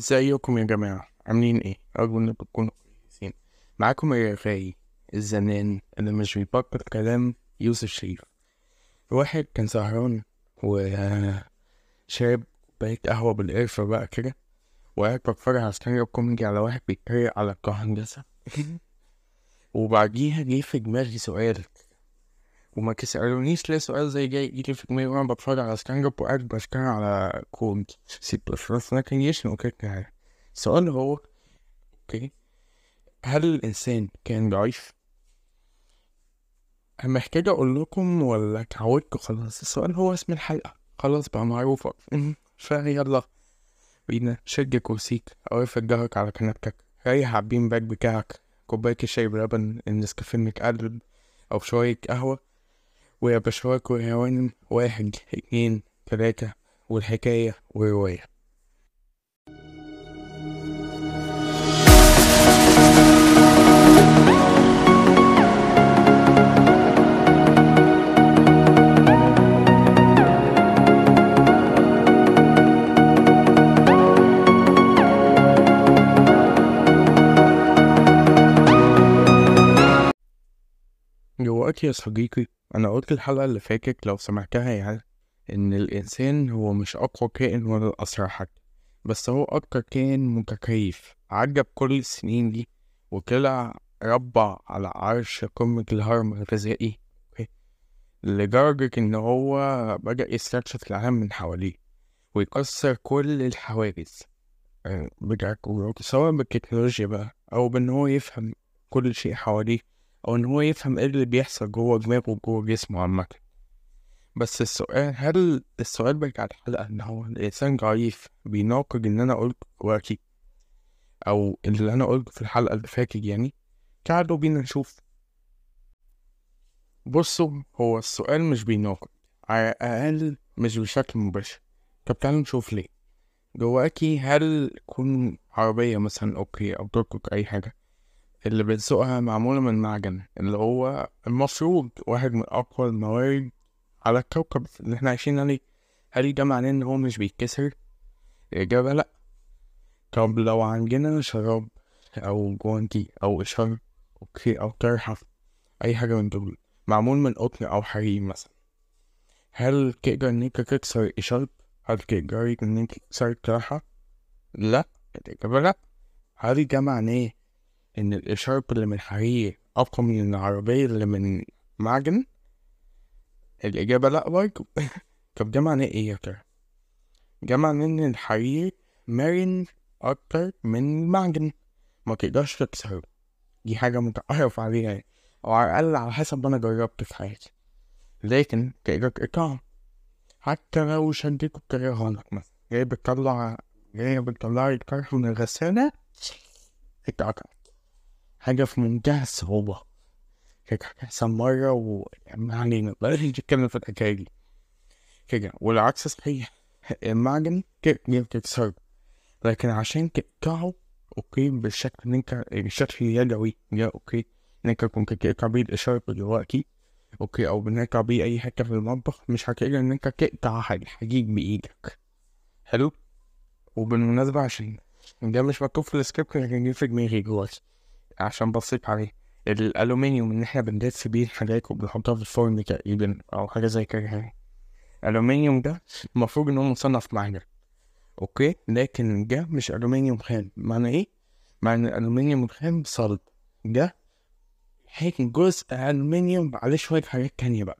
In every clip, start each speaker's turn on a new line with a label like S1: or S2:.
S1: ازيكم يا جماعة؟ عاملين إيه؟ أرجو إنكم تكونوا كويسين. معاكم الرغاي الزنان اللي مش بيبطل كلام يوسف شريف. واحد كان سهران وشرب كوباية قهوة بالقرفة بقى كده وقاعد بتفرج على stand-up comedy على واحد بيتريق على الهندسة وبعديها جه في دماغي سؤال. وما تسألونيش ليه سؤال زي ده يجي في دماغي وأنا بتفرج على stand-up وقاعد بشتغل على كود سي بلس بلس لكن يشنو وكده السؤال هو okay. هل الإنسان كائن ضعيف؟ أنا محتاج أقول لكم ولا اتعودتوا خلاص السؤال هو اسم الحلقة. خلاص بقى معروف. فيلا بينا. شد كرسيك. أو افرد ظهرك على كنبتك. ريح على ال bean bag بتاعك. كوباية الشاي بلبن. النسكافيه متقلب. أو شوية قهوة. ويا بشوات وهوانم واحد اتنين تلاتة والحكاية ورواية دلوقتي يا صديقي أنا قلت الحلقة اللي فاتت لو سمعتها يعني إن الإنسان هو مش أقوى كائن ولا الأسرع حتى بس هو أكتر كائن متكيف عدى بكل السنين دي وطلع ربع على عرش قمة الهرم الغذائي؟ لدرجة إن هو بدأ يستكشف العالم من حواليه ويكسر كل الحواجز آه، بتاعت جوجل سواء بالتكنولوجيا بقى أو بإن هو يفهم كل شيء حواليه أو إن هو يفهم إيه اللي بيحصل جوه دماغه وجوه جسمه عامة. بس السؤال هل السؤال بتاع الحلقة إن هو الإنسان ضعيف بيناقض إن أنا قلت دلوقتي؟ أو اللي أنا قلته في الحلقة اللي فاتت يعني؟ تعالوا بينا نشوف. بصوا هو السؤال مش بيناقض على الأقل مش بشكل مباشر. طب تعالوا نشوف ليه. دلوقتي هل تكون عربية مثلا أوكي أو توك أي حاجة. اللي بنسوقها معمولة من معدن اللي هو المفروض واحد من أقوى الموارد على الكوكب اللي إحنا عايشين عليه هل ده معناه إن هو مش بيتكسر؟ الإجابة لأ طب لو عندنا شراب أو جوانتي أو إشارة أوكي أو طرحة أي حاجة من دول معمول من قطن أو حرير مثلا هل تقدر إن أنت تكسر الإشارة؟ هل تقدر إن أنت تكسر الطرحة؟ لأ الإجابة لأ هل ده معناه إن الإشارة اللي من حرير أقوى من العربية اللي من معدن؟ الإجابة لأ برضه طب ده معناه إيه يا ترى؟ ده معناه إن الحرير مرن أكتر من المعدن ما تقدرش تكسره. دي حاجة متعرف عليها يعني. أو على الأقل على حسب ما أنا جربت في حياتي. لكن تقدر تقطعه. حتى لو شدته بطريقة غلط مثلا. جاي بتطلع جاي بتطلع الطرح من الغسالة. اتقطع. حاجة في منتهى الصعوبة. كانت هتحصل مرة و ما علينا بلاش نتكلم في الحكاية دي. كده والعكس صحيح. المعدن تقدر تكسره لكن عشان تقطعه okay بالشكل ان انت الشكل اليدوي ده okay إن أنت كنت تقطع بيه الإشارة دلوقتي okay أو بنقطع بيه أي حتة في المطبخ مش هتقدر إن أنت تقطع الحديد بإيدك. حلو؟ وبالمناسبة عشان ده مش مكتوب في السكريبت لكن جه في دماغي دلوقتي. عشان بصيت عليه. الألومنيوم إن إحنا بندس بيه الحاجات وبنحطها في الفرن تقريبا أو حاجة زي كده يعني. الألومنيوم ده المفروض إن هو مصنف معدن okay؟ لكن ده مش ألومنيوم خام. معنى إيه؟ معنى الألومنيوم الخام صلب. ده هيك جزء ألومنيوم عليه شوية حاجات تانية بقى.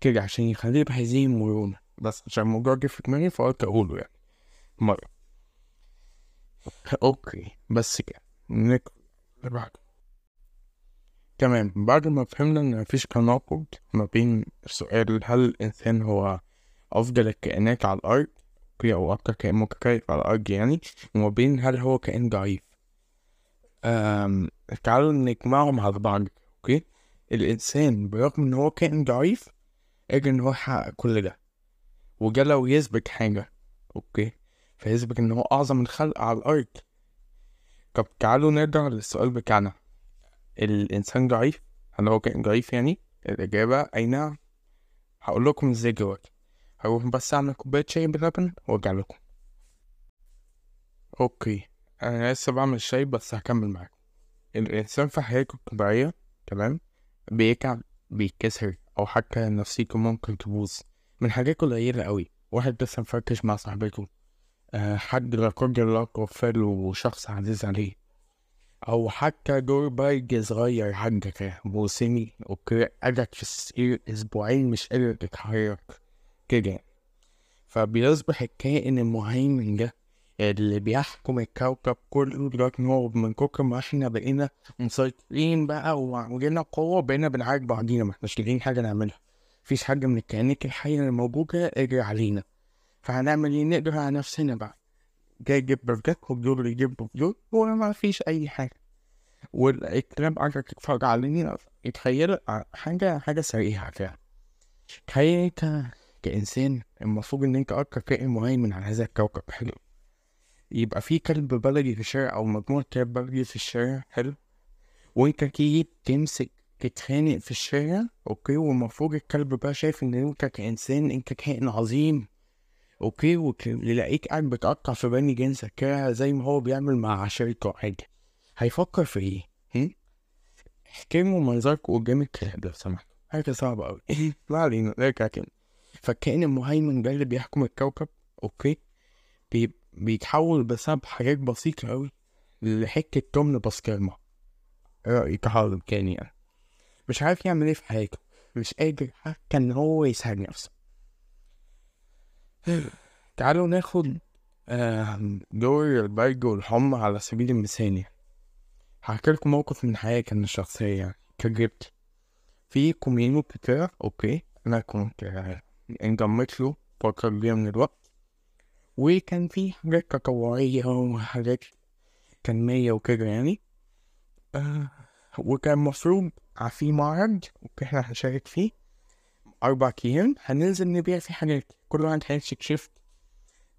S1: كده عشان يخليه بهذه المرونة بس عشان الموضوع جه في دماغي فقلت أقوله يعني. مرة. أوكي. بس كده. نك بعده تمام بعد ما فهمنا إن مفيش تناقض ما بين سؤال هل الإنسان هو أفضل الكائنات على الأرض أو أكتر كائن متكيف على الأرض يعني وما بين هل هو كائن ضعيف أم... تعالوا نجمعهم على بعض okay الإنسان برغم إن هو كائن ضعيف قدر إن هو يحقق كل ده وده لو يثبت حاجة okay فيثبت إن هو أعظم الخلق على الأرض طب تعالوا نرجع للسؤال بتاعنا. الإنسان ضعيف هل هو كائن ضعيف يعني؟ الإجابة أي نعم هقول لكم إزاي دلوقتي هروح بس أعمل كوباية شاي بلبن وأرجع لكم. okay أنا لسه بعمل شاي بس هكمل معاك الإنسان في حياته الطبيعية تمام بيتعب بيتكسر أو حتى نفسيته ممكن تبوظ. من حاجات قليلة قوي واحد لسه مفركش مع صاحبته. حد لا قدر الله توفاله شخص عزيز عليه. أو حتى دور برد صغير حاجة موسمي. okay قعدت في السرير أسبوعين مش قادر تتحرك. كده. فبيصبح الكائن المهيمن ده اللي بيحكم الكوكب كله دلوقتي هو من كتر ما إحنا بقينا مسيطرين بقى وعندنا قوة بقينا بنعارك بعضينا. ما إحناش لاقيين حاجة نعملها. مفيش حاجة من الكائنات الحية اللي موجودة قادر علينا. فهنعمل إيه؟ نقدر على نفسنا بقى. جاي يجيب برجات وبدور يجيب بدور وما فيش أي حاجة. والكلام قاعد تتفرج علينا يتخيل حاجة حاجة سريعة كده. تخيل. كإنسان المفروض إن أنت أكتر كائن مهيمن على هذا الكوكب. حلو. يبقى في كلب بلدي في الشارع أو مجموعة كلاب بلدي في الشارع. حلو. وأنت تيجي تمسك تتخانق في الشارع okay؟ والمفروض الكلب بقى شايف إن أنت كإنسان أنت كائن عظيم. okay ويلاقيك قاعد بتقطع في بني جنسك كده زي ما هو بيعمل مع عشيرته حاجة هيفكر في إيه؟ هم؟ احترموا منظرك قدام الكلاب لو سمحت. حاجة صعبة أوي. ما علينا نرجع كده فالكائن المهيمن ده اللي بيحكم الكوكب okay بي... بيتحول بسبب حاجات بسيطة أوي لحتة تمن بسكرمة رأيي كحاضر كان يعني. مش عارف يعمل إيه في حياته. مش قادر حتى إن هو يساعد نفسه. تعالوا ناخد دور البرد والحمى على سبيل المثال هحكي لكم موقف من حياتي أنا الشخصية يعني تجربتي في community كده okay أنا كنت انضميت له فترة كبيرة من الوقت. وكان في حاجات تطوعية وحاجات تنمية وكده يعني. آه وكان المفروض في معرض okay إحنا هنشارك فيه. أربع أيام هننزل نبيع فيه حاجات. كل واحد هيمسك shift.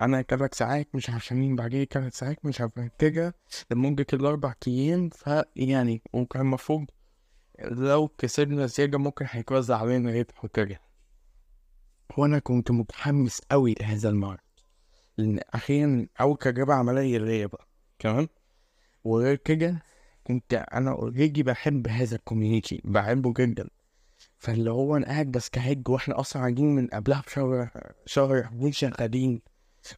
S1: أنا تلات ساعات مش عارف مين بعدين تلات ساعات مش عارف كده. لمدة الأربع أيام. فيعني وكان المفروض لو كسبنا زيادة ممكن هيتوزع علينا ربح وكده. وأنا كنت متحمس أوي لهذا المعرض لأن أخيرا أول تجربة عملية ليا بقى. تمام؟ وغير كده كنت أنا already بحب هذا ال community بحبه جدا. فاللي هو أنا قاعد بستعد وإحنا أصلا قاعدين من قبلها بشهر شهر شغالين.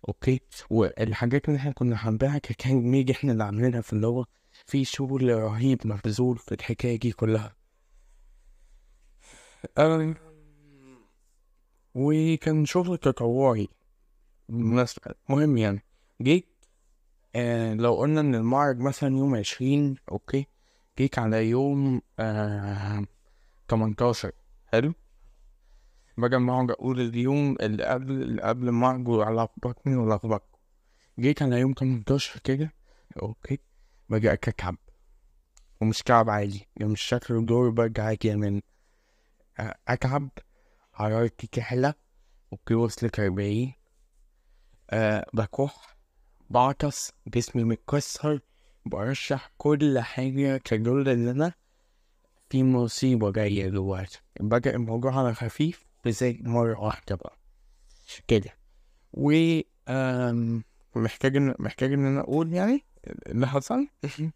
S1: okay؟ والحاجات اللي إحنا كنا هنبيعها كان ميجي إحنا اللي عاملينها في اللي هو في شغل رهيب مبذول في الحكاية دي كلها. وكان شغل تطوعي بالمناسبة مهم يعني. جيت آه لو قلنا إن المعرض مثلا يوم عشرين okay؟ جيت على يوم آه تمنتاشر حلو. بدل ما أقعد أقول اليوم اللي قبل اللي قبل المعرض ولخبطني ولخبطكم جيت على يوم تمنتاشر كده. okay. باجي أتعب. ومش تعب عادي. يعني مش شكل دور برد يعني. أتعب. حرارتي تعلى okay وصلت أربعين. أه بكح. بعطس. جسمي متكسر. برشح كل حاجة تدل إن أنا في مصيبة جاية دلوقتي. بدأ الموضوع على خفيف بزي مرة واحدة بقى. كده. و آم، محتاج إن محتاج إن أنا أقول يعني اللي حصل؟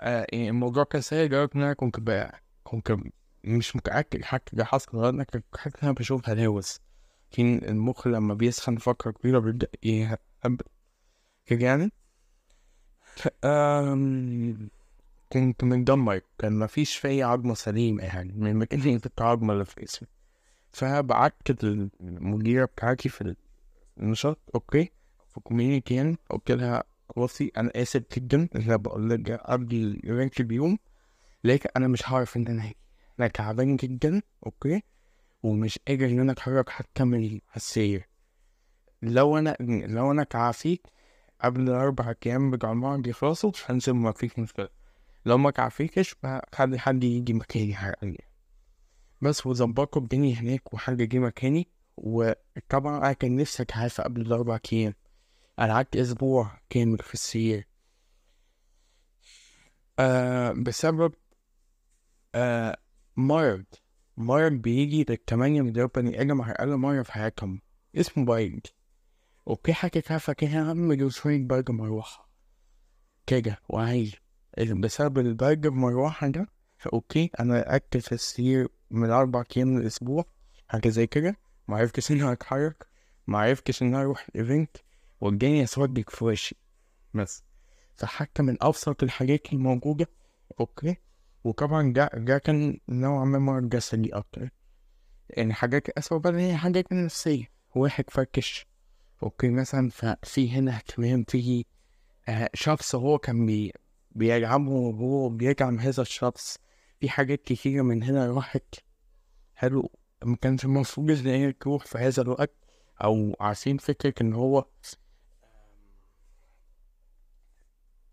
S1: آه، يعني الموضوع كان سيء لدرجة إن أنا كنت بقى كنت مش متأكد حتى ده حصل ولا أنا كنت أنا بشوف هلاوس لكن المخ لما بيسخن فترة كبيرة بيبدأ يهبل. كده يعني؟ كنت متدمر كان مفيش فيا عظمة سليمة يعني من المكان اللي كنت عظمة اللي في جسمي. فبعت المديرة بتاعتي في النشاط okay في ال community يعني قلت لها بصي أنا آسف جدا أنا بقول لك قبل الرانك بيوم لكن أنا مش هعرف إن أنا هاجي. أنا تعبان جدا okay ومش قادر إن أنا أتحرك حتى من السرير. لو أنا لو أنا تعافيت قبل الأربع أيام بتوع المعرض يخلصوا هنزل مفيش مشكلة. لو ما تعافيتش خلي حد يجي مكاني حقيقي. بس وظبطوا الدنيا هناك وحد جه مكاني وطبعا أنا كان نفسي أتعافى قبل الأربع أيام. أنا قعدت أسبوع كامل في السرير. آه بسبب آه مرض. مرض بيجي للتمانية مليون بني آدم على الأقل مرة في حياتهم. اسمه برد okay حاجة كده فاكهة اعمل شوية برد مروحة. كده وعايز بسبب البرد المروحة ده okay أنا قعدت في السرير من أربع أيام الأسبوع حاجة زي كده. معرفتش إني اتحرك معرفتش إني أروح ال event والدنيا اسودت في وشي. بس فحتى من أبسط الحاجات الموجودة okay. وطبعا ده ده كان نوعا ما مرض جسدي أكتر. يعني حاجات أسوأ بقى هي حاجات نفسية. واحد فركش. okay مثلا ففي هنا اهتمام في آه شخص هو كان بي بيدعمه وهو بيدعم هذا الشخص. في حاجات كتيرة من هنا راحت. حلو. ما كانش المفروض إن هي تروح في هذا الوقت أو عارفين فكرة إن هو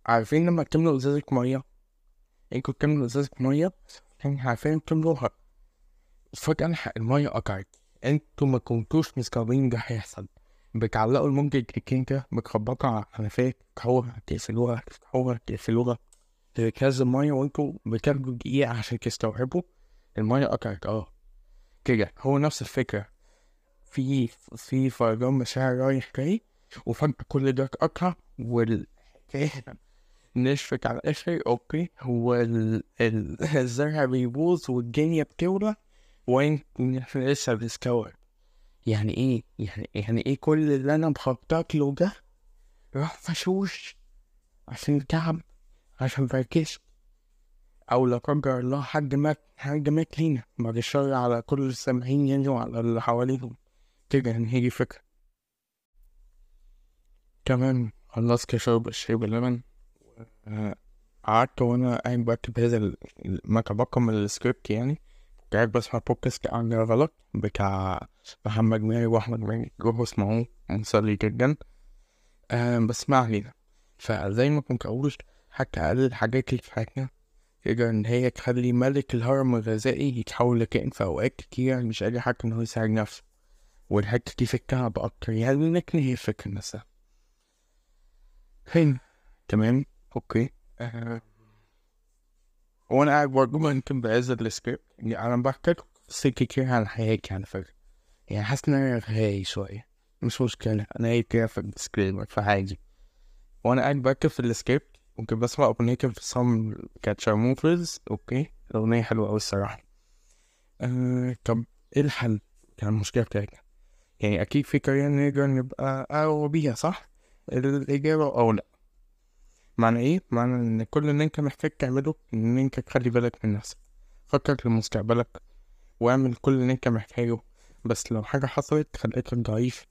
S1: عارفين لما تملوا إزازة مية؟ أنتوا بتملوا إزازة مية؟ عارفين تملوها فجأة المية قطعت. أنتوا ما كنتوش مستوعبين ده هيحصل. بتعلقوا دقيقتين كده بتخبطوا على الحنفية تفتحوها تقفلوها تفتحوها تقفلوها تركز المية وانتوا بتاخدوا دقيقة عشان تستوعبوا. المية قطعت آه. كده هو نفس الفكرة. في في فيضان مشاعر رايح جاي وفجأة كل ده اتقطع والحكاية نشفت على الآخر أوكي. هو الزرع بيبوظ والدنيا بتولع وانت لسه بتستوعب يعني إيه؟ يعني يعني إيه كل اللي أنا مخطط له ده؟ راح فشوش عشان تعب عشان مركزت أو لا قدر الله حد مات حد مات لينا. بعد الشر على كل السامعين يعني وعلى اللي حواليهم. كده يعني هي دي فكرة كمان خلصت شرب الشاي باللبن. قعدت وأنا قاعد بكتب هذا ما تبقى من السكريبت يعني. قاعد بسمع بودكاست عن غلط بتاع محمد ماهر واحمد ماهر روحوا اسمعوه مسلي جدا. أه بس ما علينا. فزي ما كنت أقول حتى أقل الحاجات اللي في حياتنا. تقدر إن هي تخلي ملك الهرم الغذائي يتحول لكائن في اوقات كتير مش قادر حتى ان هو يساعد نفسه. والحتة دي فكرة بأكتر. يعني لكن هي فكرة نفسها حلو. تمام. okay. أه. وأنا قاعد برضه ممكن بهذا السكريبت. يعني أنا بحكي قصة كتير عن حياتي على فكرة يعني حاسس إن أنا رغاي شوية. مش مشكلة. أنا قايل كده في ال disclaimer فعادي. وأنا قاعد بكتب في السكريبت ممكن بسمع أغنية انفصام بتاعت شارموفرز okay؟ الأغنية حلوة أوي الصراحة. أه طب إيه الحل؟ كان المشكلة بتاعتنا. يعني أكيد في طريقة نقدر نبقى أقوى بيها صح؟ الإجابة أو لأ. معنى إيه؟ معنى إن كل اللي أنت محتاج تعمله إن أنت تخلي بالك من نفسك. فكر لمستقبلك واعمل كل اللي أنت محتاجه بس لو حاجة حصلت خليتك ضعيف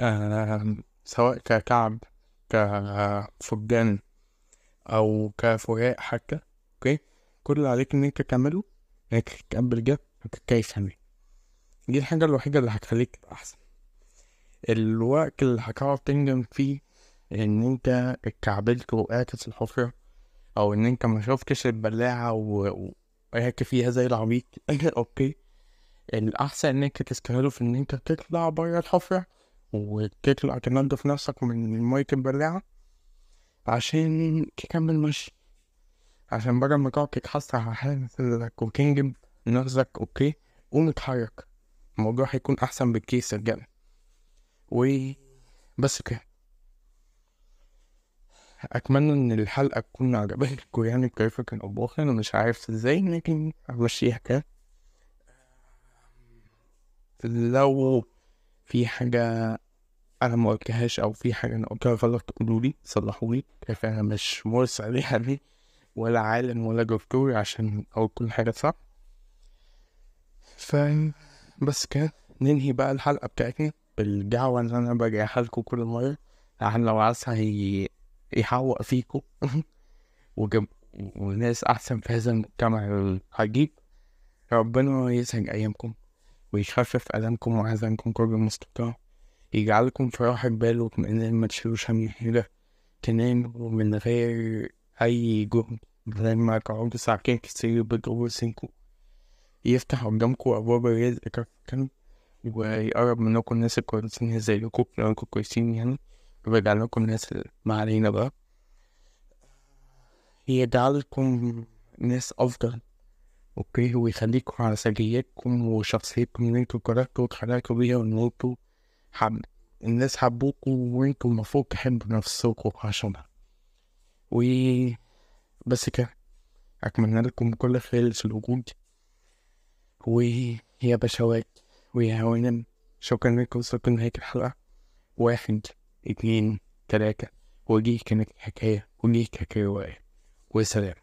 S1: آه سواء ككعب كفقدان أو كفراق حتى okay؟ كل اللي عليك أنت تعمله إنك تتقبل ده وتتكيف عليه دي الحاجة الوحيدة اللي هتخليك أحسن. الوقت اللي هتقعد تندم فيه إن أنت اتكعبلت وقعت في الحفرة أو إن أنت ما شفتش البلاعة وقعت فيها زي العبيط. okay؟ الأحسن ان انت تستغله في إن أنت تطلع برا الحفرة وتطلع تنضف نفسك من مية البلاعة عشان تكمل مشي. عشان بدل ما تقعد تتحسر على حالك وتنجم نفسك أوكي؟ قوم اتحرك. الموضوع هيكون أحسن بكتير صدقني. و بس كده. أتمنى إن الحلقة تكون عجبتكم يعني باخر أنا مش عارف إزاي لكن همشيها كده. لو في حاجة أنا ما قلتهاش أو في حاجة أنا قلتها غلط قولوا لي صلحوا لي. كيف أنا مش مرسل عليها دي ولا عالم ولا دكتور عشان أقول كل حاجة صح. ف بس كده. ننهي بقى الحلقة بتاعتنا بالدعوة اللي أنا برجعها لكم كل مرة عشان لو عايزها يحوق فيكم. وجب وناس أحسن في هذا المجتمع العجيب. ربنا يسعد أيامكم. ويخفف ألمكم وحزنكم كل المستطاع يجعلكم في راحة بال واطمئنان ما تشيلوش هم حيلة تناموا من غير أي جهد. بدل ما تقعدوا ساعتين كتير بتجروا سنكم يفتح قدامكم أبواب الرزق كفكا ويقرب منكم الناس الكويسين زيكم أنتوا كويسين يعني. ويرجع لكم الناس ما علينا بقى. يجعلكم ناس أفضل. أوكي ويخليكم على سجيتكم وشخصيتكم اللي أنتوا قررتوا واتخلقتوا بيها وإن أنتوا حب الناس حبوكوا وانتوا المفروض تحبوا نفسكوا عشانها و بس كده أتمنى لكم كل خير في الوجود ويا بشوات ويا هوانم شكرا لكم وصلتوا لنهاية الحلقة واحد اتنين تلاتة ودي كانت حكاية كانت رواية وسلام